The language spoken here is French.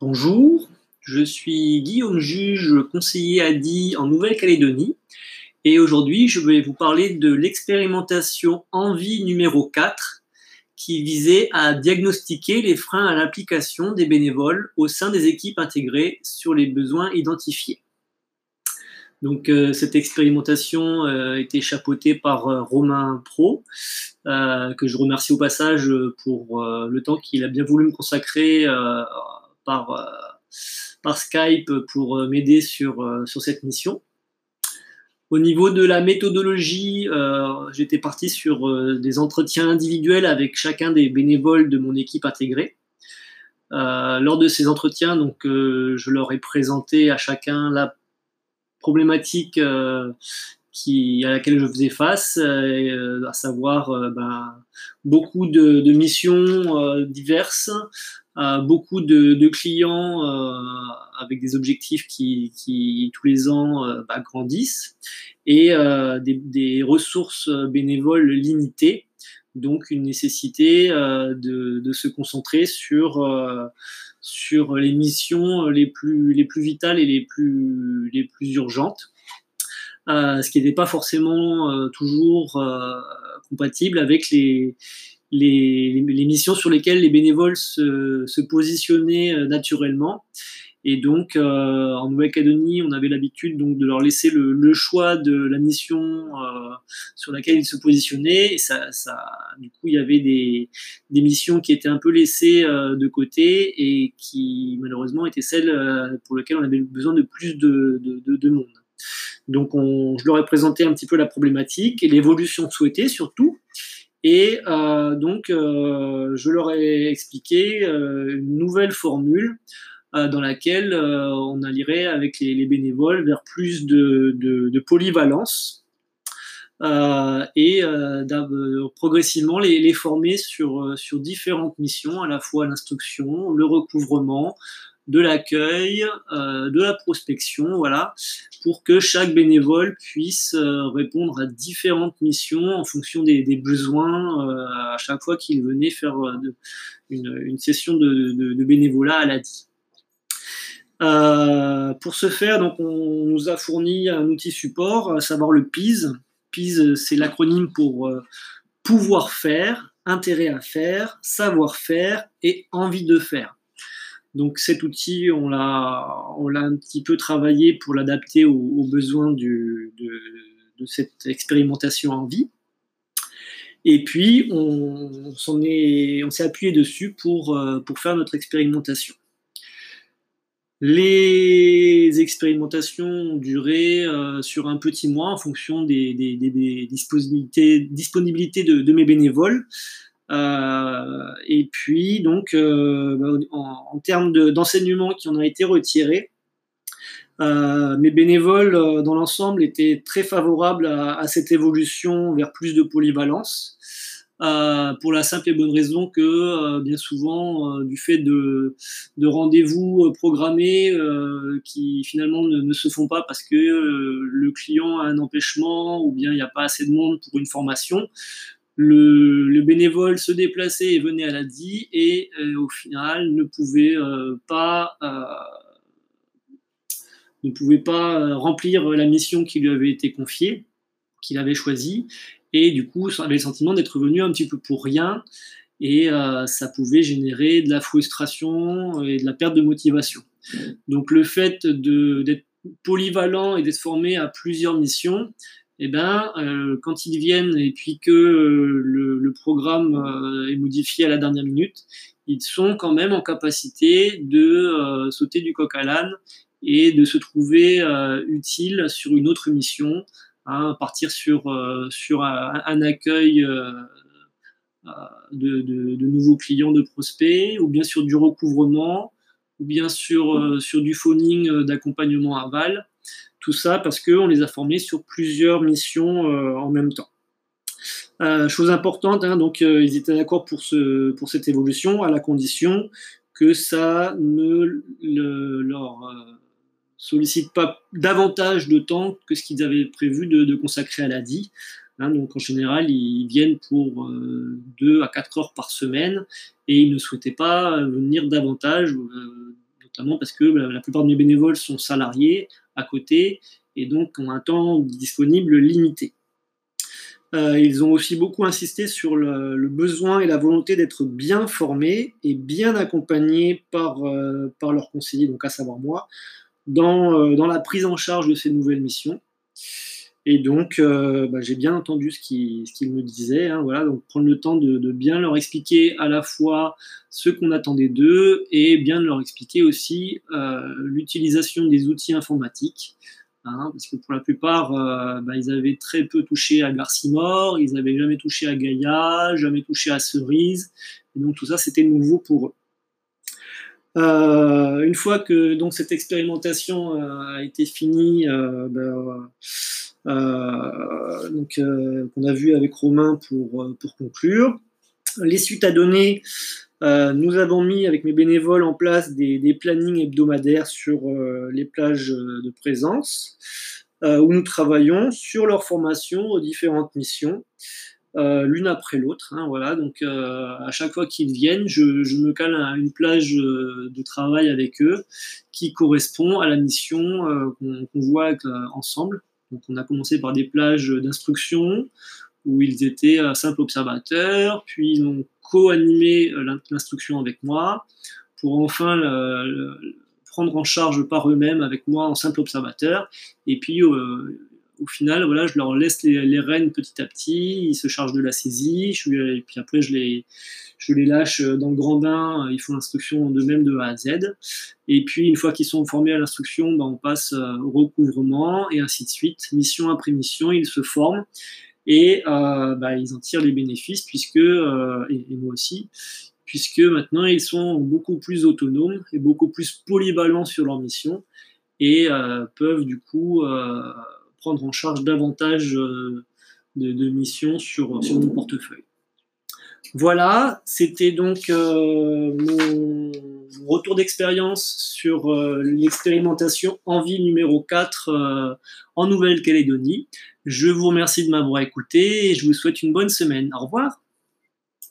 Bonjour, je suis Guillaume Juge, conseiller ADI en Nouvelle-Calédonie. Et aujourd'hui, je vais vous parler de l'expérimentation Envie numéro 4 qui visait à diagnostiquer les freins à l'application des bénévoles au sein des équipes intégrées sur les besoins identifiés. Donc euh, cette expérimentation euh, a chapeautée par euh, Romain Pro, que je remercie au passage pour le temps qu'il a bien voulu me consacrer par, par Skype pour m'aider sur, sur cette mission. Au niveau de la méthodologie, j'étais parti sur des entretiens individuels avec chacun des bénévoles de mon équipe intégrée. lors de ces entretiens, donc, je leur ai présenté à chacun la problématique euh, à laquelle je faisais face, euh, à savoir euh, ben, beaucoup de, missions diverses, beaucoup de, clients avec des objectifs qui, tous les ans ben, grandissent et des, ressources bénévoles limitées. Donc une nécessité de, se concentrer sur, sur les missions les plus, les plus vitales et les plus, les plus urgentes, euh, ce qui n'était pas forcément euh, toujours euh, compatible avec les, les, les, missions sur lesquelles les bénévoles se, se positionnaient naturellement. Et donc, euh, en Nouvelle-Calédonie, on avait l'habitude donc de leur laisser le, choix de la mission euh, sur laquelle ils se positionnaient. Et ça, ça, du coup, il y avait des, des missions qui étaient un peu laissées euh, de côté et qui, malheureusement, étaient celles pour lesquelles on avait besoin de plus de, de, de, monde. Donc, on, je leur ai présenté un petit peu la problématique et l'évolution souhaitée surtout. Et euh, donc, euh, je leur ai expliqué euh, une nouvelle formule dans laquelle on allierait avec les, bénévoles vers plus de, polyvalence. Et progressivement les, les, former sur, sur différentes missions, à la fois l'instruction, le recouvrement, de l'accueil, de la prospection, voilà, pour que chaque bénévole puisse répondre à différentes missions en fonction des, besoins à chaque fois qu'il venait faire une, session de, bénévolat à l'ADI. Euh, pour ce faire, on nous a fourni un outil support, à savoir le PIS. PIS, c'est l'acronyme pour euh, pouvoir faire, intérêt à faire, savoir faire et envie de faire. Donc cet outil, on l'a, un petit peu travaillé pour l'adapter aux, besoins de, cette expérimentation en vie. Et puis, on, on, est, on s'est appuyé dessus pour, euh, pour faire notre expérimentation. Les expérimentations ont duré euh, sur un petit mois en fonction des, disponibilités, de, mes bénévoles. Euh, et puis, donc, euh, en, termes d'enseignement qui en a été retiré, mes bénévoles dans l'ensemble étaient très favorables à, cette évolution vers plus de polyvalence. Euh, pour la simple et bonne raison que euh, bien souvent, euh, du fait de, de rendez-vous programmés qui finalement ne, se font pas parce que le client a un empêchement ou bien il n'y a pas assez de monde pour une formation, le, le, bénévole se déplaçait et venait à la DI et au final ne pouvait pas ne pouvait pas remplir la mission qui lui avait été confiée, qu'il avait choisie, et du coup, avait le sentiment d'être venu un petit peu pour rien. Et euh, ça pouvait générer de la frustration et de la perte de motivation. Donc le fait d'être polyvalent et d'être formé à plusieurs missions, eh ben, euh, quand ils viennent et puis que euh, le, programme est modifié à la dernière minute, ils sont quand même en capacité de sauter du coq à l'âne et de se trouver utile sur une autre mission Hein, partir sur, euh, un, accueil euh, euh, de, nouveaux clients, de prospects, ou bien sur du recouvrement, ou bien sur, sur du phoning d'accompagnement aval. Tout ça parce qu'on les a formés sur plusieurs missions en même temps. chose importante, hein, donc ils étaient d'accord pour, ce, pour cette évolution à la condition que ça ne le, leur sollicitent pas davantage de temps que ce qu'ils avaient prévu de, consacrer à l'ADI. Hein, donc en général, ils viennent pour 2 euh, à 4 heures par semaine et ils ne souhaitaient pas venir davantage, euh, notamment parce que la plupart de mes bénévoles sont salariés à côté et donc ont un temps disponible limité. Euh, ils ont aussi beaucoup insisté sur le, besoin et la volonté d'être bien formés et bien accompagnés par, euh, leurs conseillers, donc à savoir moi, euh, dans, la prise en charge de ces nouvelles missions. Et donc, bah, j'ai bien entendu ce qu'ils me disaient. Hein, voilà, donc prendre le temps de, bien leur expliquer à la fois ce qu'on attendait d'eux et bien leur expliquer aussi l'utilisation des outils informatiques Hein, parce que pour la plupart, euh, bah, ils avaient très peu touché à Garcimore, ils n'avaient jamais touché à Gaïa, jamais touché à Cerise, et donc tout ça c'était nouveau pour eux. Euh, une fois que donc cette expérimentation euh, a été finie, ben, donc qu'on a vu avec Romain pour, pour conclure, les suites à donner euh, nous avons mis avec mes bénévoles en place des, plannings hebdomadaires sur euh, les plages de présence, euh, où nous travaillons sur leur formation aux différentes missions, l'une après l'autre. Hein, voilà, donc à chaque fois qu'ils viennent, je, me cale à une plage de travail avec eux qui correspond à la mission qu'on voit ensemble. Donc on a commencé par des plages d'instruction où ils étaient simples observateurs, puis ils ont co-animer euh, l'instruction avec moi, pour enfin prendre en charge par eux-mêmes avec moi en simple observateur. Et puis, euh, au final, voilà, je leur laisse les, rênes petit à petit, ils se chargent de la saisie, et puis après, je les, je les lâche dans le grand bain, ils font l'instruction de même de A à Z. Et puis, une fois qu'ils sont formés à l'instruction, ben, on passe euh, au recouvrement, et ainsi de suite. Mission après mission, ils se forment et euh, bah, ils en tirent les bénéfices puisque euh, et, moi aussi puisque maintenant ils sont beaucoup plus autonomes et beaucoup plus polyvalents sur leur mission et euh, peuvent du coup en charge davantage de, missions sur, mon portefeuille. Voilà, c'était donc mon retour d'expérience sur l'expérimentation Envie numéro 4 en Nouvelle-Calédonie. Je vous remercie de m'avoir écouté et je vous souhaite une bonne semaine. Au revoir.